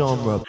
genre.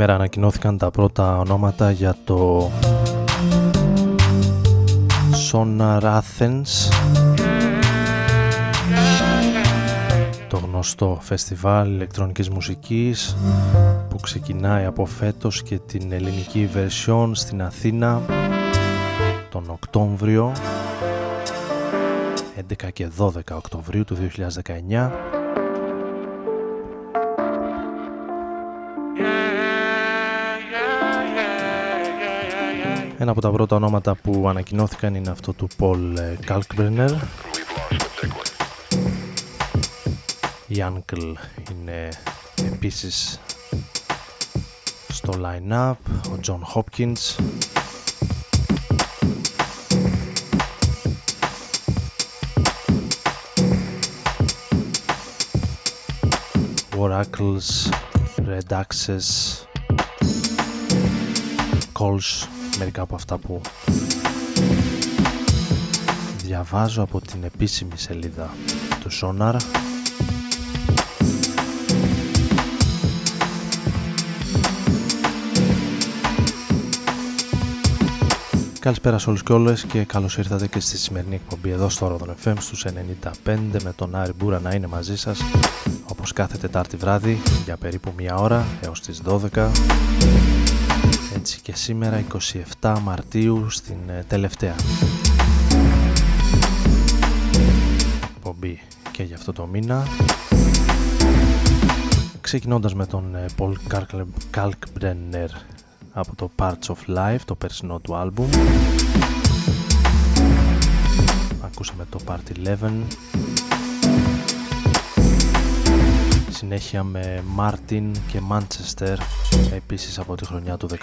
Σήμερα ανακοινώθηκαν τα πρώτα ονόματα για το Sonar Athens το γνωστό φεστιβάλ ηλεκτρονικής μουσικής που ξεκινάει από φέτος και την ελληνική βερσιόν στην Αθήνα τον Οκτώβριο 11 και 12 Οκτωβρίου του 2019 Ένα από τα πρώτα ονόματα που ανακοινώθηκαν είναι αυτό του Paul Kalkbrenner. Η Uncle είναι επίσης στο line-up, ο John Hopkins. Oracles, Red Access, Calls μερικά από αυτά που διαβάζω από την επίσημη σελίδα του Sonar. Καλησπέρα σε όλους και όλες και καλώς ήρθατε και στη σημερινή εκπομπή εδώ στο Rodon FM στους 95 με τον Άρη Μπούρα να είναι μαζί σας όπως κάθε Τετάρτη βράδυ για περίπου μία ώρα έως τις 12 έτσι και σήμερα 27 Μαρτίου στην ε, τελευταία. Εκπομπή και για αυτό το μήνα. Ξεκινώντας με τον ε, Paul Kalkbrenner από το Parts of Life, το περσινό του άλμπουμ. Ακούσαμε το Part 11 συνέχεια με Μάρτιν και Μάντσεστερ επίσης από τη χρονιά του 18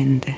presente.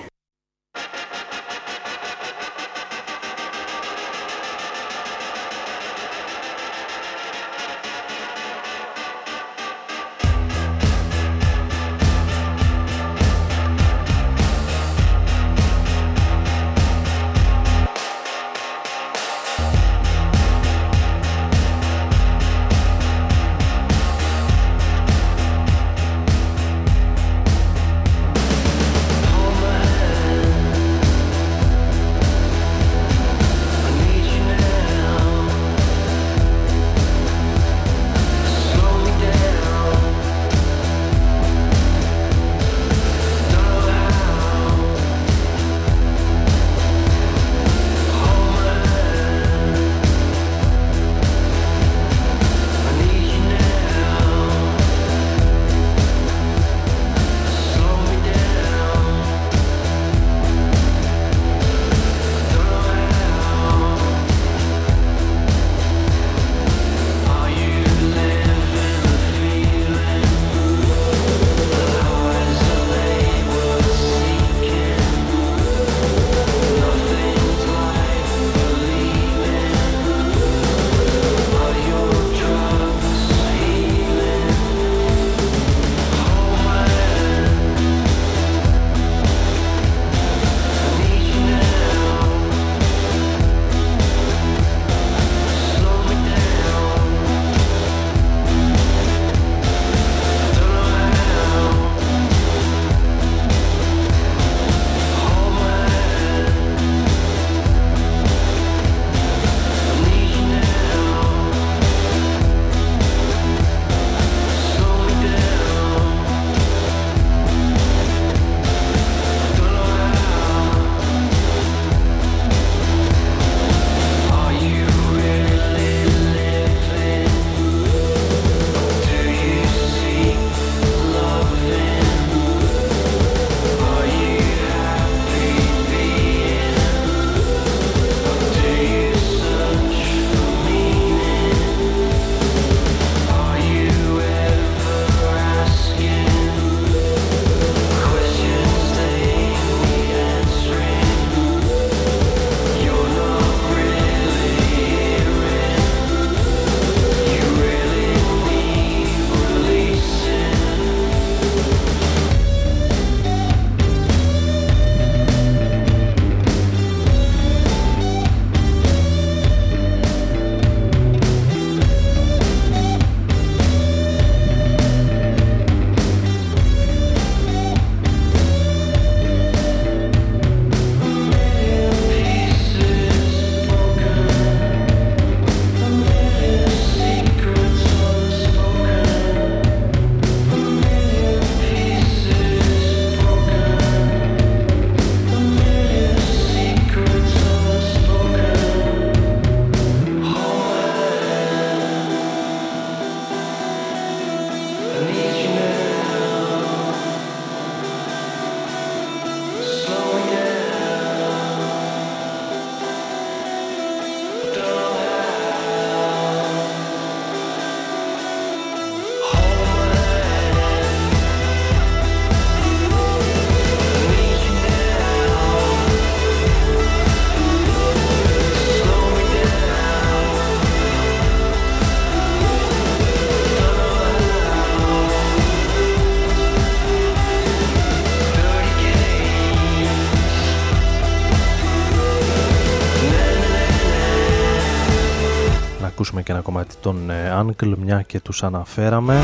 Uncle ε, μια και τους αναφέραμε.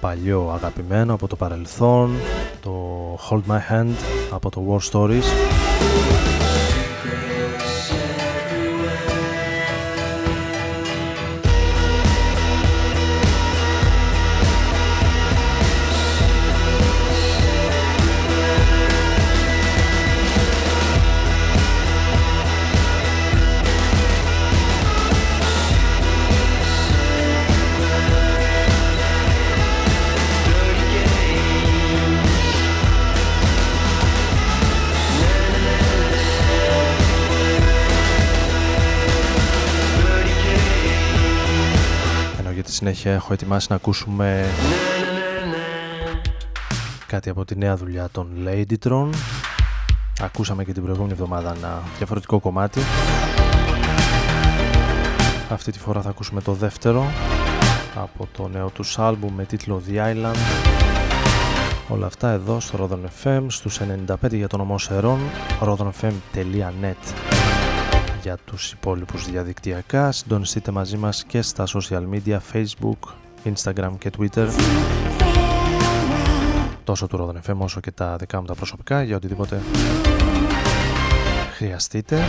Παλιό αγαπημένο από το παρελθόν το Hold My Hand από το War Stories συνέχεια έχω ετοιμάσει να ακούσουμε κάτι από τη νέα δουλειά των Ladytron. Ακούσαμε και την προηγούμενη εβδομάδα ένα διαφορετικό κομμάτι. Αυτή τη φορά θα ακούσουμε το δεύτερο από το νέο τους άλμπουμ με τίτλο The Island. Όλα αυτά εδώ στο Rodon FM στους 95 για τον ομό Σερών rodonfm.net για τους υπόλοιπους διαδικτυακά. Συντονιστείτε μαζί μας και στα social media Facebook, Instagram και Twitter. Τόσο του Rodon FM όσο και τα δικά μου τα προσωπικά για οτιδήποτε χρειαστείτε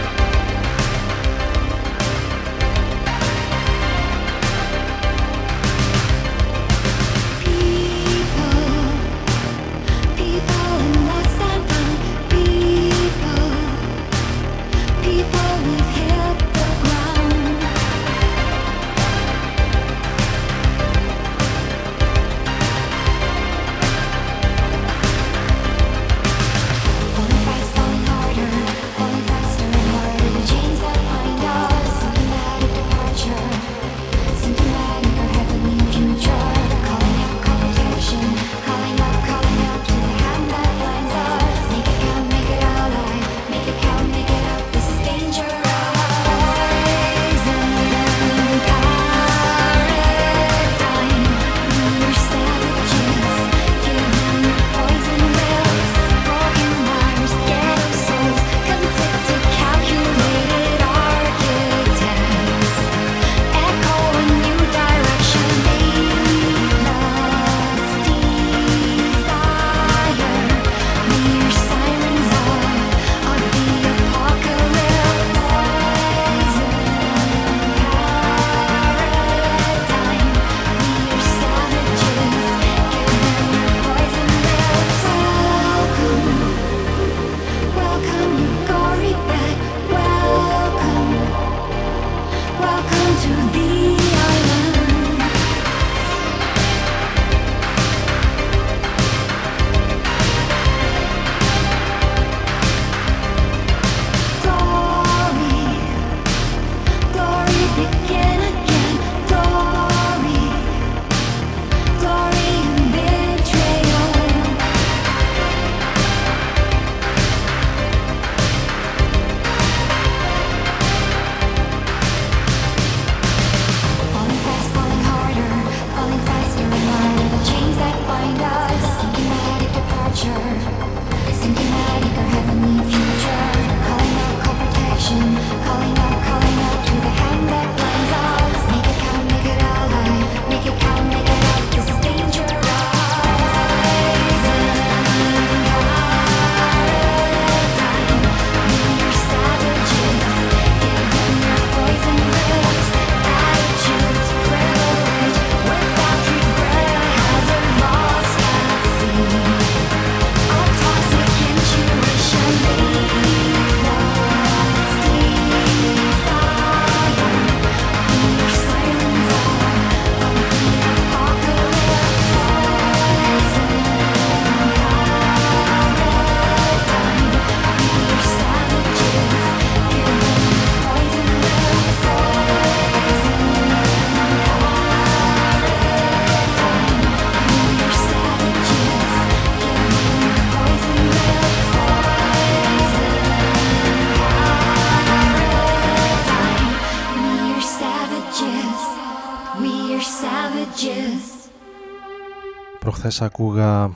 Χθες ακούγα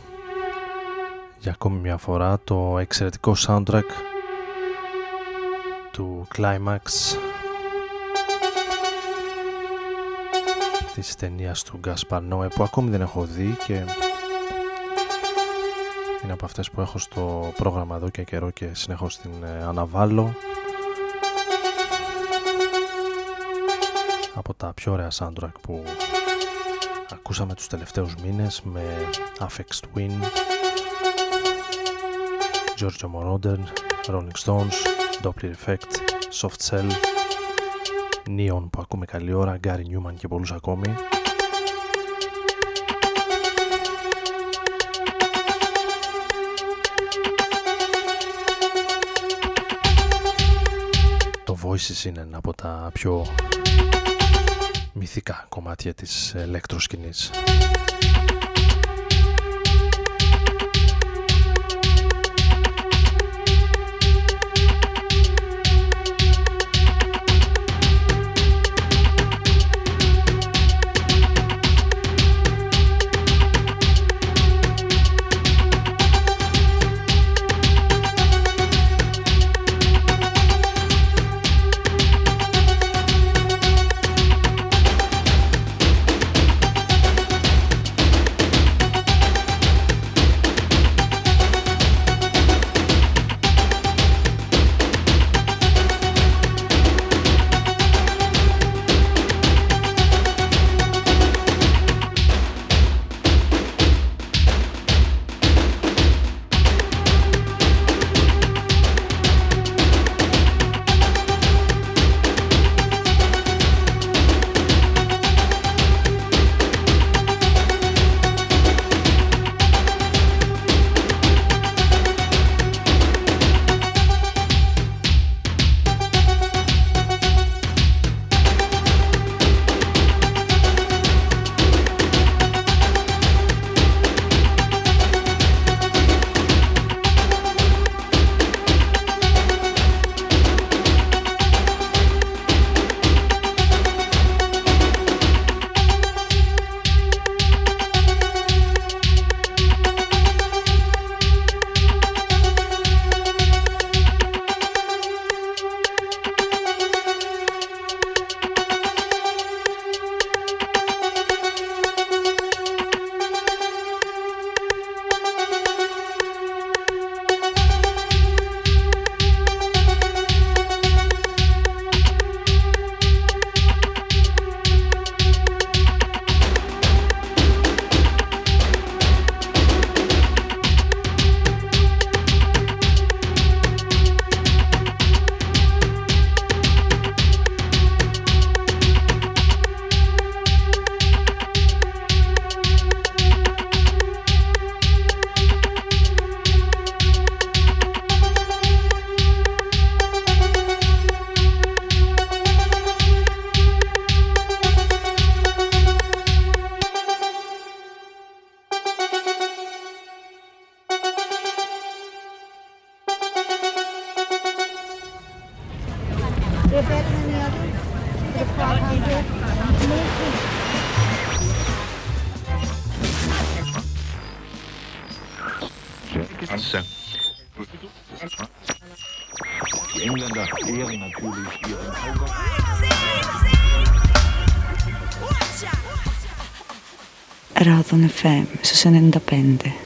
για ακόμη μια φορά το εξαιρετικό soundtrack του Climax της ταινίας του Γκάσπαρ Νόε που ακόμη δεν έχω δει και είναι από αυτές που έχω στο πρόγραμμα εδώ και καιρό και συνεχώς την ε, αναβάλω από τα πιο ωραία soundtrack που ακούσαμε τους τελευταίους μήνες με Affect Twin, Giorgio Moroder, Rolling Stones, Doppler Effect, Soft Cell, Neon που ακούμε καλή ώρα, Gary Newman και πολλούς ακόμη. Το Voices είναι ένα από τα πιο μυθικά κομμάτια της ε, ηλεκτροσκηνής. die Engländer ehren natürlich ihren Kaiser. Radon FM su 95.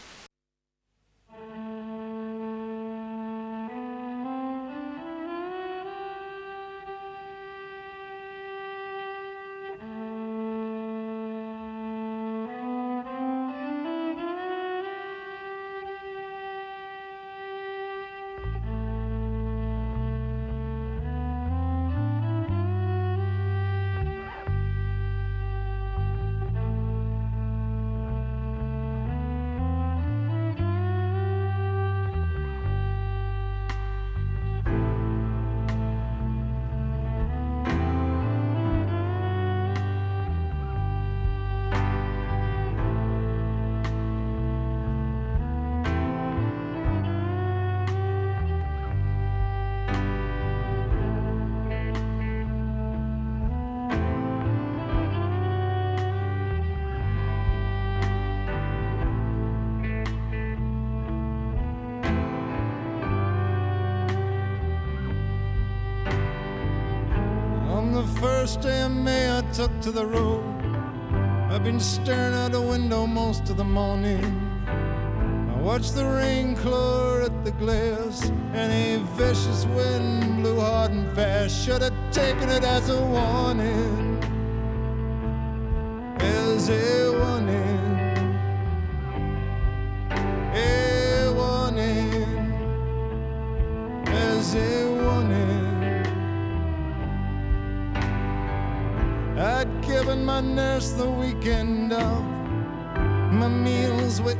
to the room.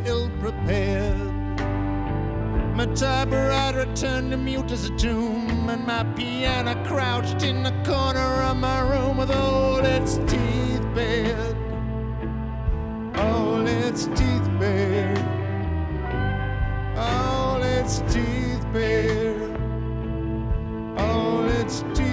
ill prepared. My typewriter turned to mute as a tomb, and my piano crouched in the corner of my room with all its teeth bared. All its teeth bared. All its teeth bared. All its teeth.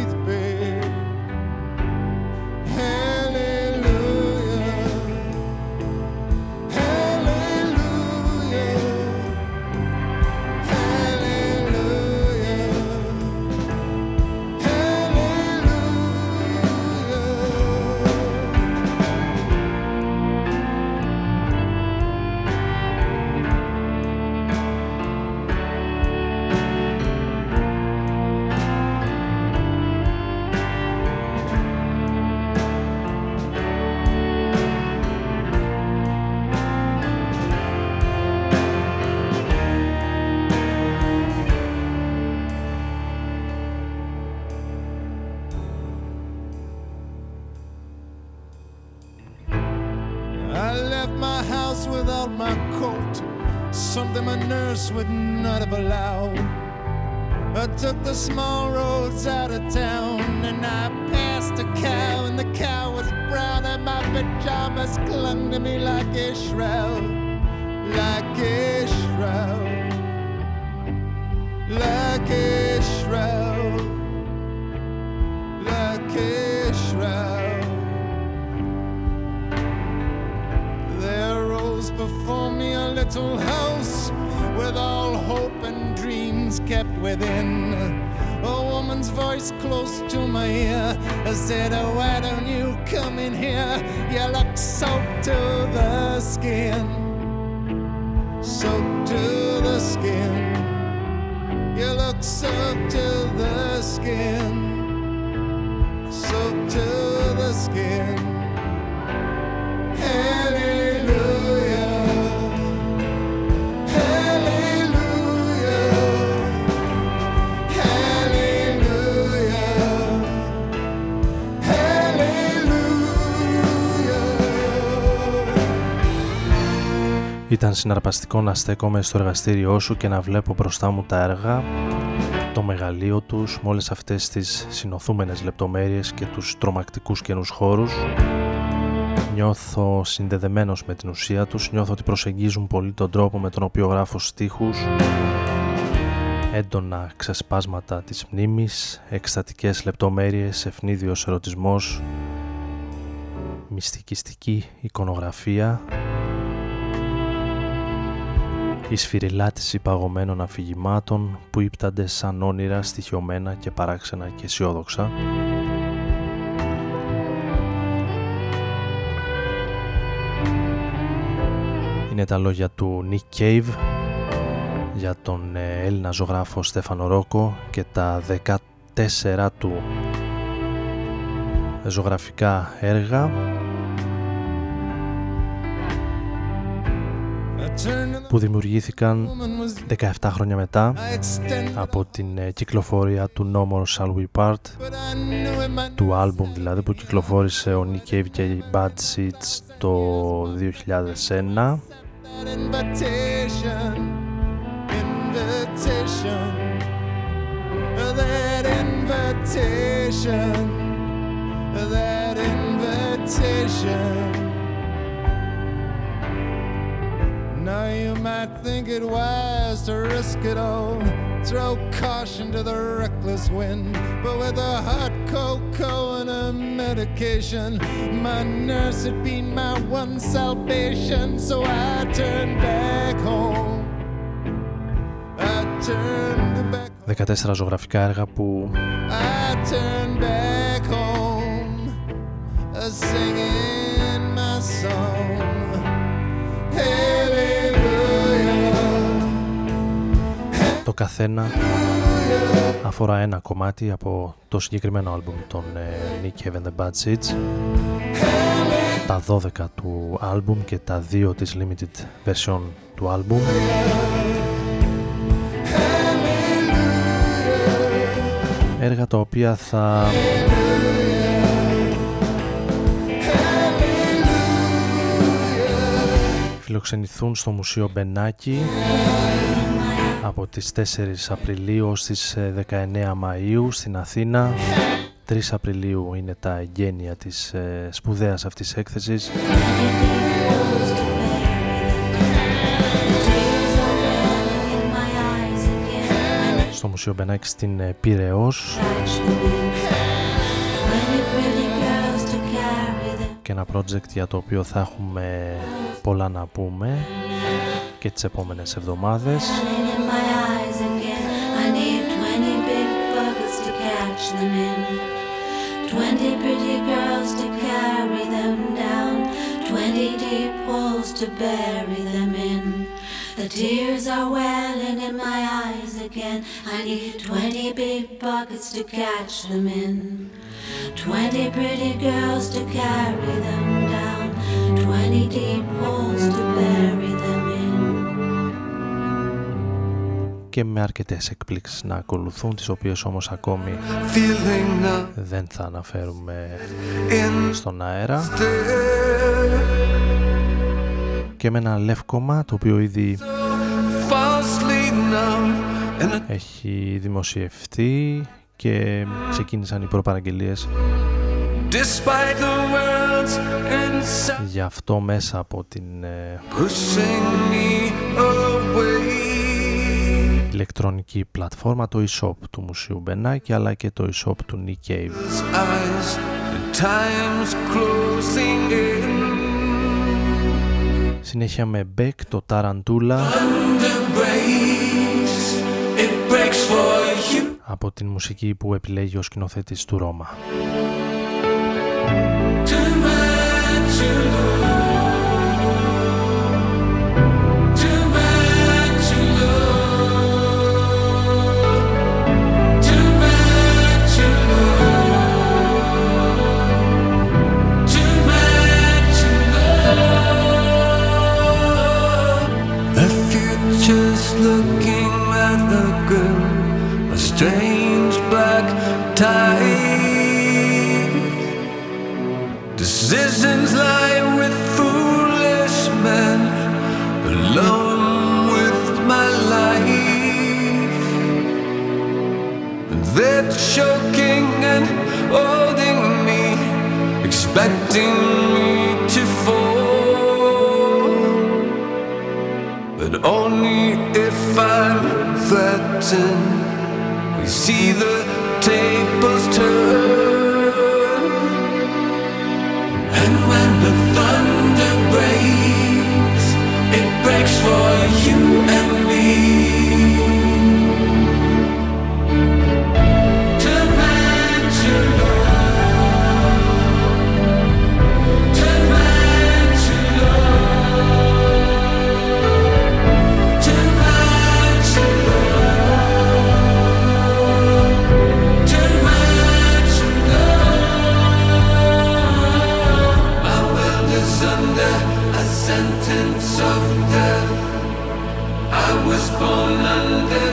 You look soaked to the skin. Soaked to the skin. You look soaked to the skin. Soaked to the skin. Ήταν συναρπαστικό να στέκομαι στο εργαστήριό σου και να βλέπω μπροστά μου τα έργα, το μεγαλείο τους με όλες αυτές τις συνοθούμενες λεπτομέρειες και τους τρομακτικούς καινούς χώρους. Νιώθω συνδεδεμένος με την ουσία τους, νιώθω ότι προσεγγίζουν πολύ τον τρόπο με τον οποίο γράφω στίχους, έντονα ξεσπάσματα της μνήμης, εκστατικές λεπτομέρειες, ευνίδιος ερωτισμός, μυστικιστική εικονογραφία, η σφυριλάτηση παγωμένων αφηγημάτων που ύπτανται σαν όνειρα στοιχειωμένα και παράξενα και αισιόδοξα. Είναι τα λόγια του Nick Cave για τον ε, Έλληνα ζωγράφο Στέφανο Ρόκο και τα 14 του ζωγραφικά έργα που δημιουργήθηκαν 17 χρόνια μετά από την ε, κυκλοφορία του No More Shall We Part του άλμπουμ δηλαδή που κυκλοφόρησε ο Nick Cave και οι Bad Seeds το 2001 That invitation, might think it wise to risk it all, throw caution to the reckless wind. But with a hot cocoa and a medication, my nurse had been my one salvation. So I turned back home. I turned back. 14 ζωγραφικά έργα που I turned back home, uh, το καθένα αφορά ένα κομμάτι από το συγκεκριμένο άλμπουμ των ε, Nick Cave and the Bad Seeds. Τα 12 του άλμπουμ και τα 2 της limited version του άλμπουμ. Έργα τα οποία θα φιλοξενηθούν στο Μουσείο Μπενάκη από τις 4 Απριλίου ως τις 19 Μαΐου στην Αθήνα. 3 Απριλίου είναι τα εγγένεια της σπουδαίας αυτής έκθεσης. Στο Μουσείο Μπενάκης στην Πυραιός. Και ένα project για το οποίο θα έχουμε πολλά να πούμε και τις επόμενες εβδομάδες Twenty pretty girls to carry them down, twenty deep holes to bury them in. The tears are welling in my eyes again. I need twenty big buckets to catch them in. Twenty pretty girls to carry them down, twenty deep holes to bury Και με αρκετές εκπλήξεις να ακολουθούν, τις οποίες όμως ακόμη δεν θα αναφέρουμε στον αέρα. Και με ένα λεύκομα το οποίο ήδη έχει δημοσιευτεί και ξεκίνησαν οι προπαραγγελίες γι' αυτό μέσα από την ε, ηλεκτρονική πλατφόρμα το e-shop του Μουσείου Μπενάκη αλλά και το e-shop του Nick Cave. Συνέχεια με Beck το Tarantula από την μουσική που επιλέγει ο σκηνοθέτης του Ρώμα. Strange black tie. Decisions lie with foolish men, alone with my life. And they're choking and holding me, expecting me to fall. But only if I'm threatened we see the tables turn. And when the thunder Sonantes.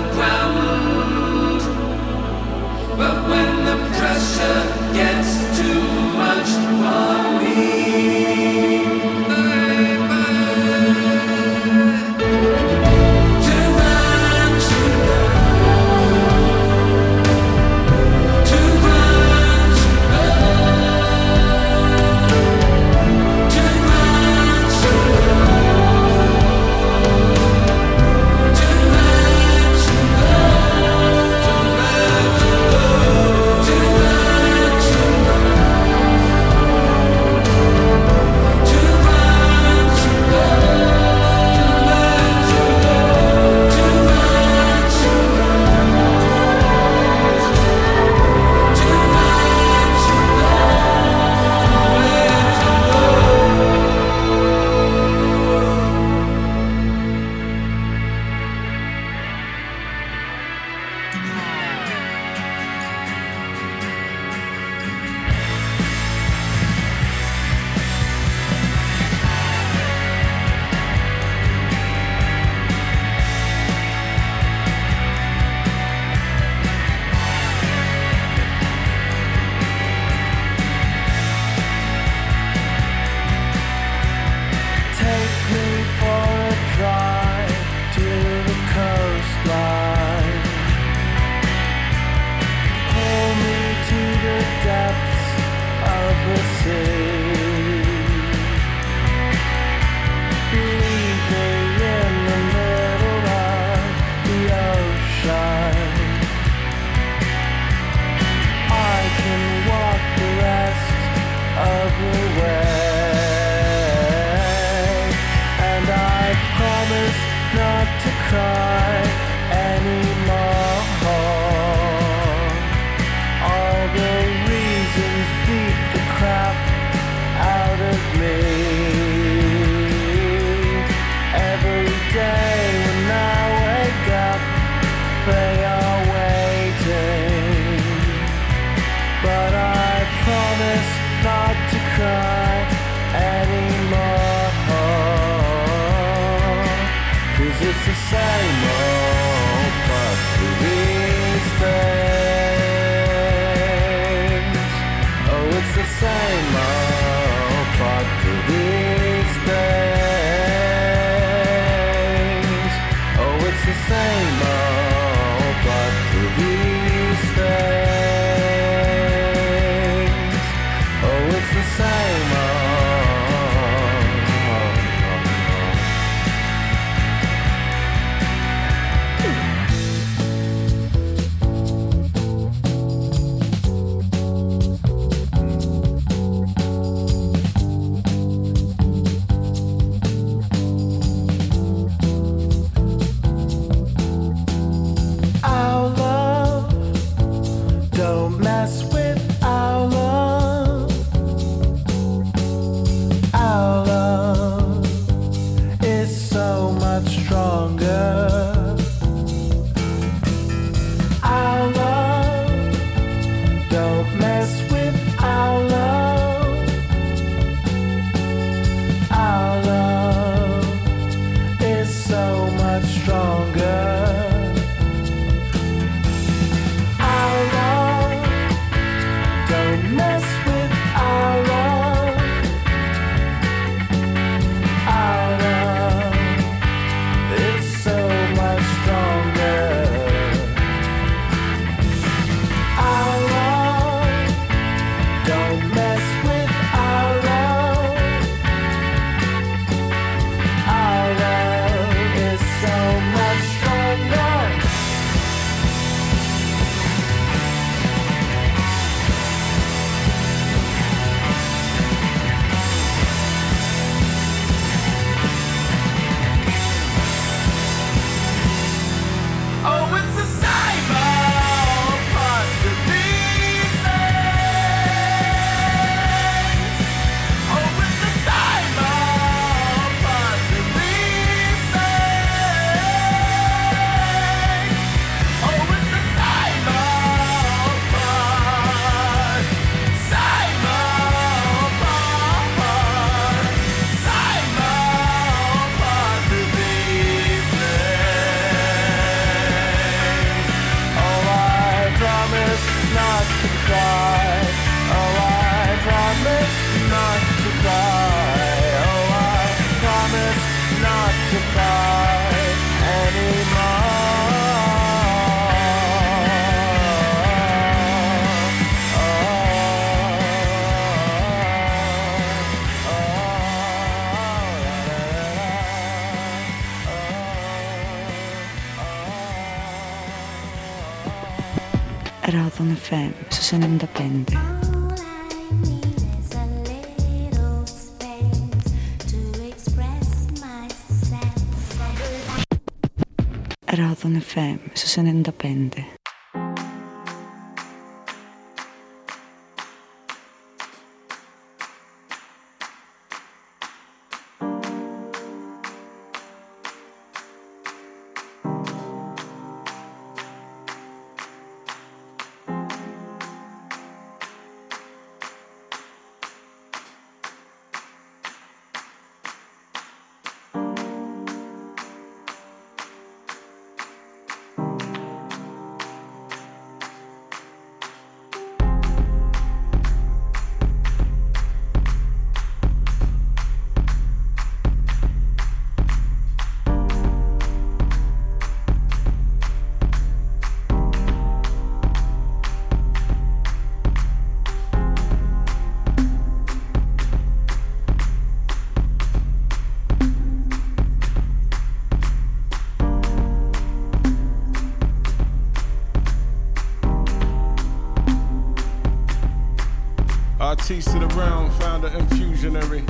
Matisse to the round, found an infusionary.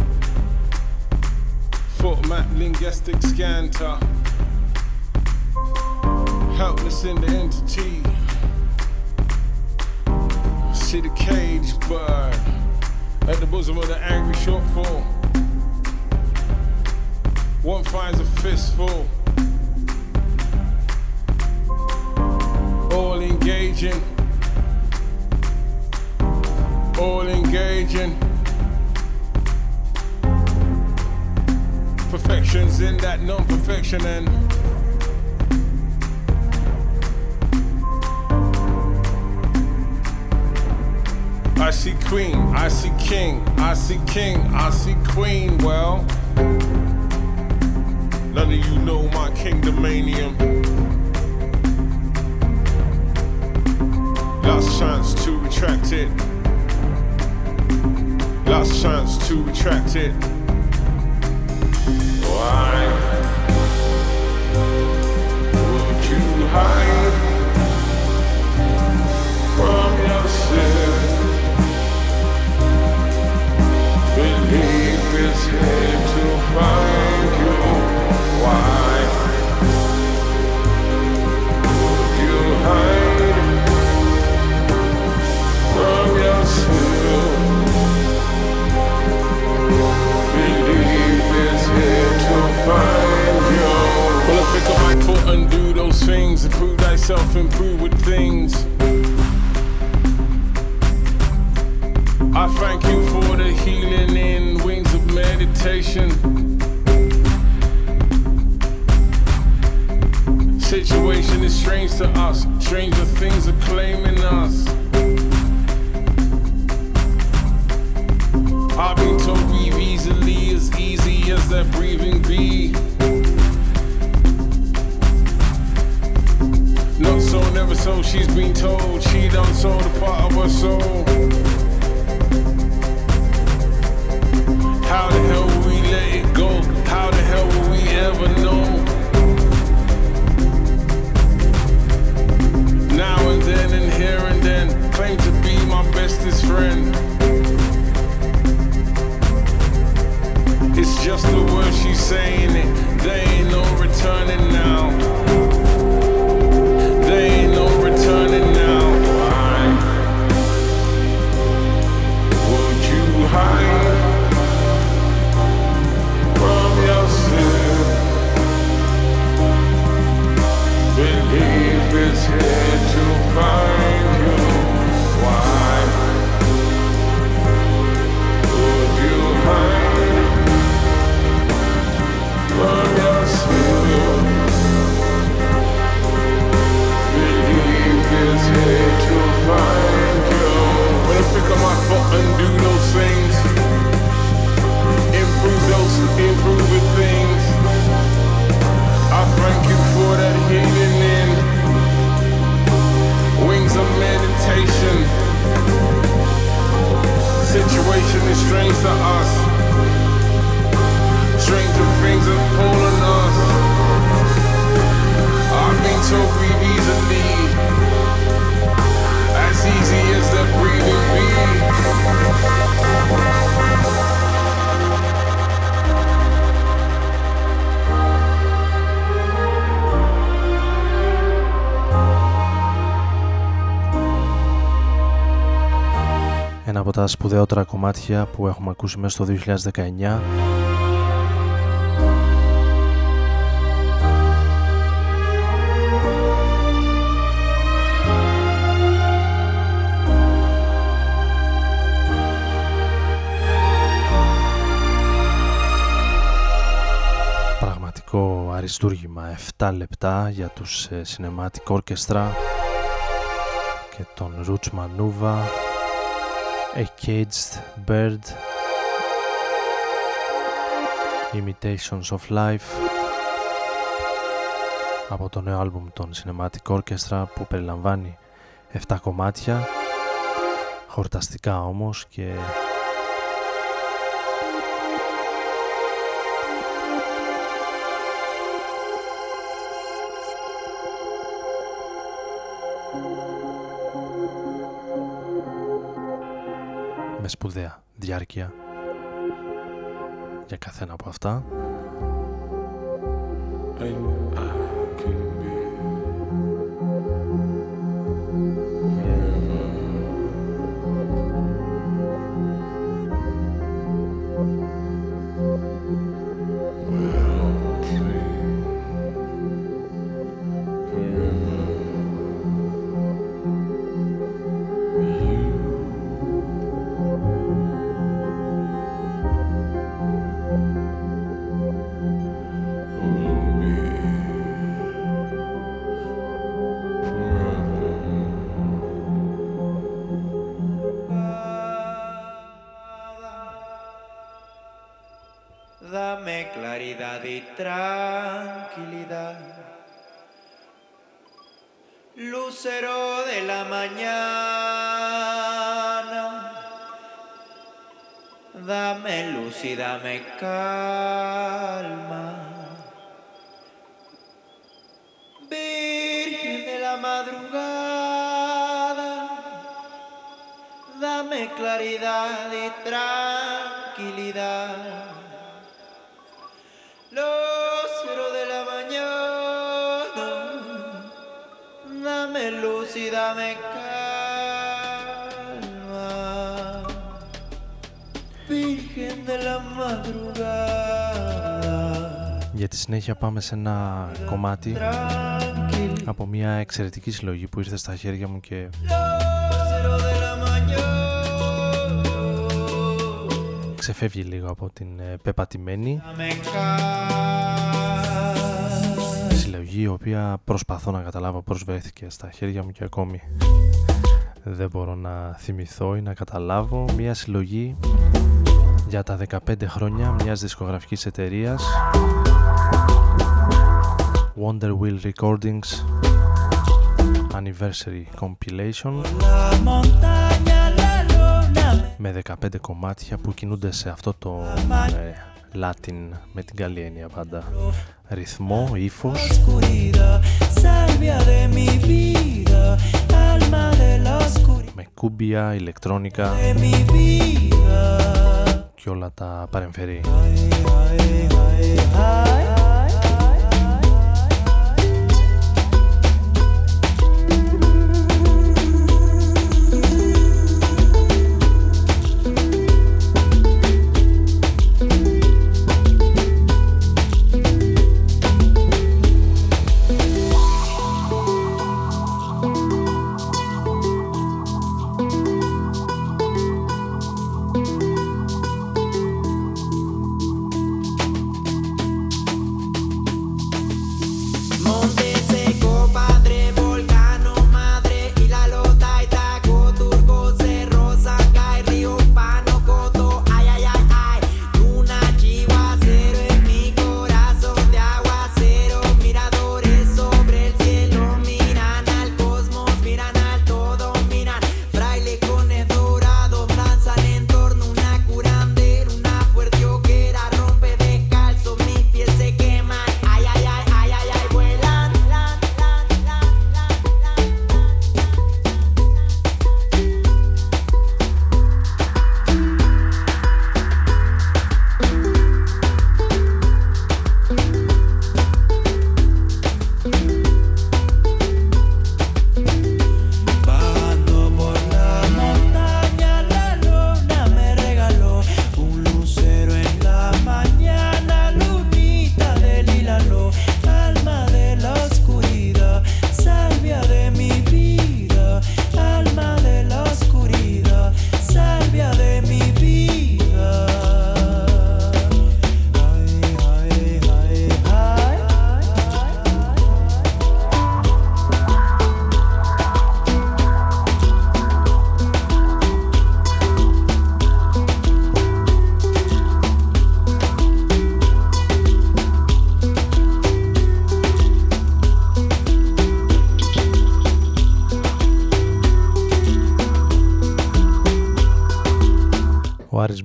Foot map, linguistic scanter. Helpless in the entity. See the cage bird at the bosom of the angry shortfall. One finds a fistful. All engaging all engaging. Perfections in that non perfection and I see queen, I see king, I see king, I see queen. Well, none of you know my kingdomanium. last chance to retract it. Last chance to retract it. Why would you hide from yourself? Believe it's here to find Thyself, improve with things. I thank you for the healing in wings of meditation. Situation is strange to us, stranger things are claiming us. I've been told breathe easily, as easy as that breathing be. So, never so, she's been told she done sold a part of her soul. How the hell will we let it go? How the hell will we ever know? Now and then and here and then, claim to be my bestest friend. It's just the word she's saying it. There ain't no returning now turning down. Would you hide from yourself here to find? Pick up my foot and do those things, improve those, improve the things. I thank you for that healing in wings of meditation. Situation is strange to us. Stranger things are pulling us. I've been so breathe easily, Ένα από τα σπουδαιότερα κομμάτια που έχουμε ακούσει μέσα στο 2019 αριστούργημα. 7 λεπτά για τους ε, Cinematic Orchestra και τον Roots Manuva A Caged Bird Imitations of Life από το νέο άλμπουμ των Cinematic Orchestra που περιλαμβάνει 7 κομμάτια χορταστικά όμως και σπουδαία διάρκεια για καθένα από αυτά. And I lucero de la mañana, dame luz y dame calma. Virgen de la madrugada, dame claridad y tranquilidad. Για τη συνέχεια πάμε σε ένα κομμάτι Tranquil, από μια εξαιρετική συλλογή που ήρθε στα χέρια μου και lucero de la mañana. ξεφεύγει λίγο από την ε, πεπατημένη Dame calma. συλλογή η οποία προσπαθώ να καταλάβω πώς βρέθηκε στα χέρια μου και ακόμη δεν μπορώ να θυμηθώ ή να καταλάβω μια συλλογή για τα 15 χρόνια μιας δισκογραφικής εταιρείας Wonder Wheel Recordings Anniversary Compilation La montaña, la luna, με 15 κομμάτια που κινούνται σε αυτό το ε, Latin με την καλή έννοια πάντα ρυθμό, ύφος oscuridad, salvia de mi vida, alma de la oscuridad με κούμπια, ηλεκτρόνικα de mi vida. Και όλα τα παρεμφερή.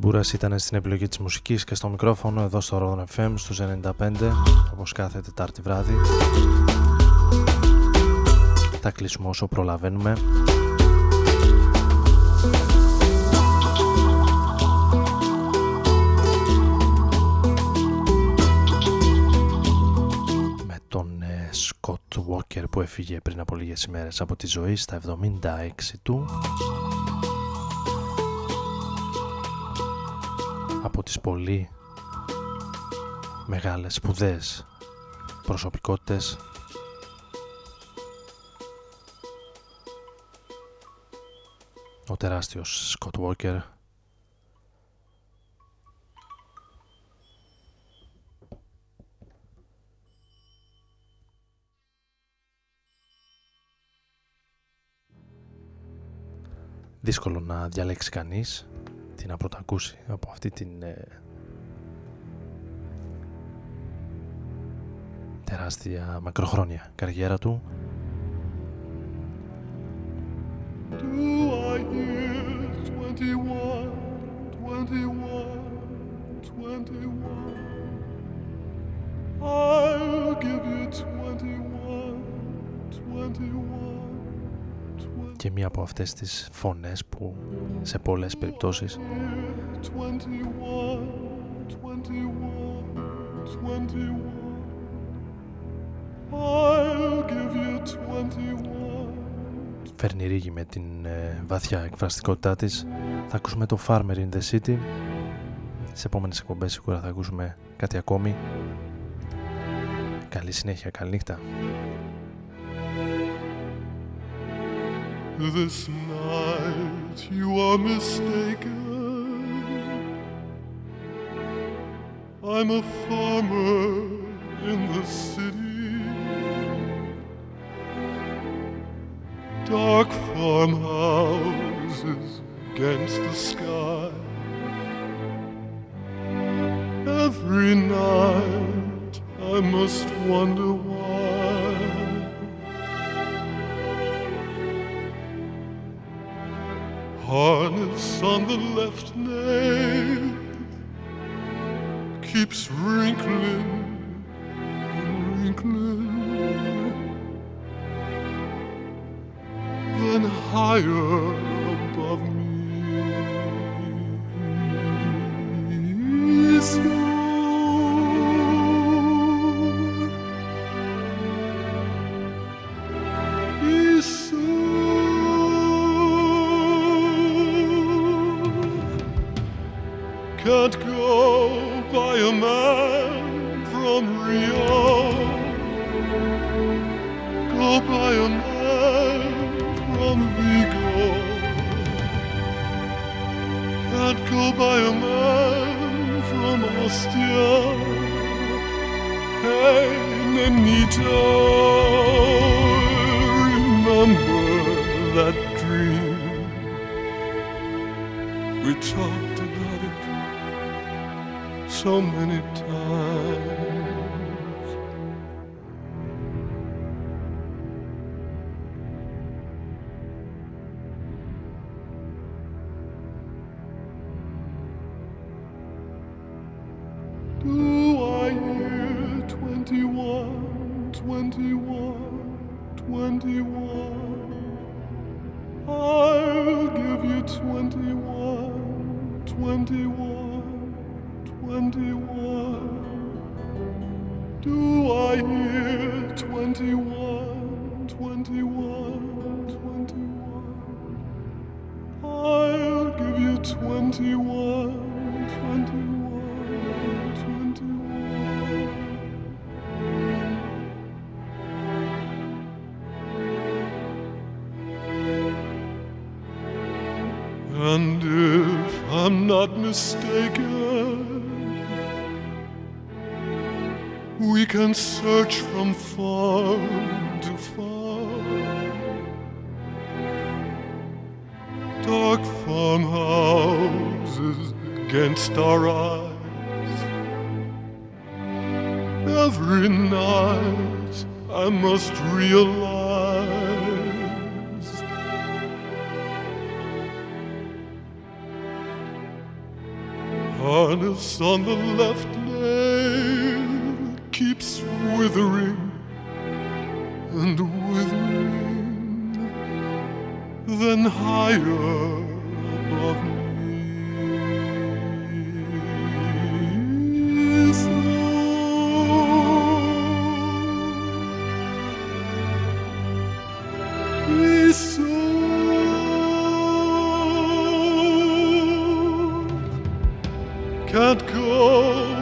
Μπούρας ήταν στην επιλογή της μουσικής και στο μικρόφωνο εδώ στο Rodon FM στους 95 όπως κάθε Τετάρτη βράδυ. Θα κλείσουμε όσο προλαβαίνουμε. Με τον ε, Scott Walker που έφυγε πριν από λίγες ημέρες από τη ζωή στα 76 του. Τις πολύ μεγάλες σπουδές προσωπικότητες. Ο τεράστιος Scott Walker. Δύσκολο να διαλέξει κανείς τι να πρωτακούσει από αυτή την ε, τεράστια μακροχρόνια καριέρα του. Do I hear 21, 21, 21? I'll give you 21, 21. Και μία από αυτές τις φωνές που σε πολλές περιπτώσεις 21, 21, 21. I'll give you 21. φέρνει ρίγη με την ε, βαθιά εκφραστικότητά της θα ακούσουμε το Farmer in the City σε επόμενες εκπομπές σίγουρα θα ακούσουμε κάτι ακόμη καλή συνέχεια, καλή νύχτα This night you are mistaken. I'm a farmer in the city. Dark farmhouses against the sky. Every night I must wonder why. Harness on the left nail keeps wrinkling and wrinkling. Then higher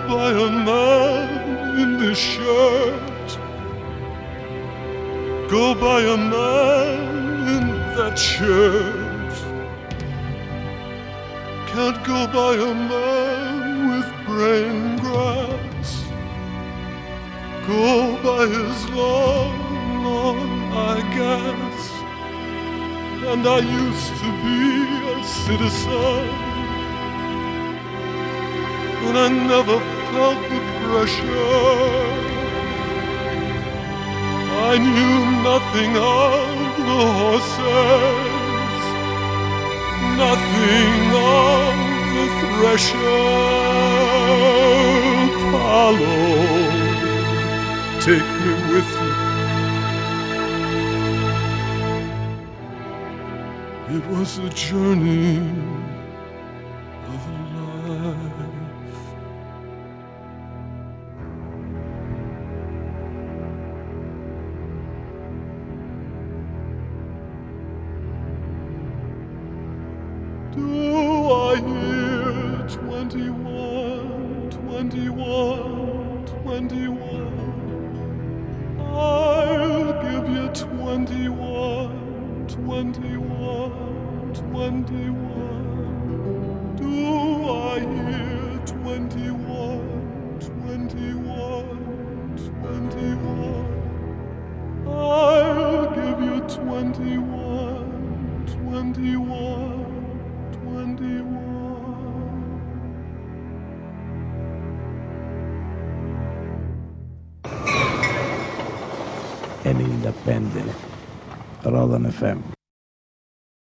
by a man in this shirt. Go by a man in that shirt. Can't go by a man with brain grass. Go by his long, long guess. And I used to be a citizen but I never felt the pressure I knew nothing of the horses, nothing of the thresher. Follow, take me with you. It was a journey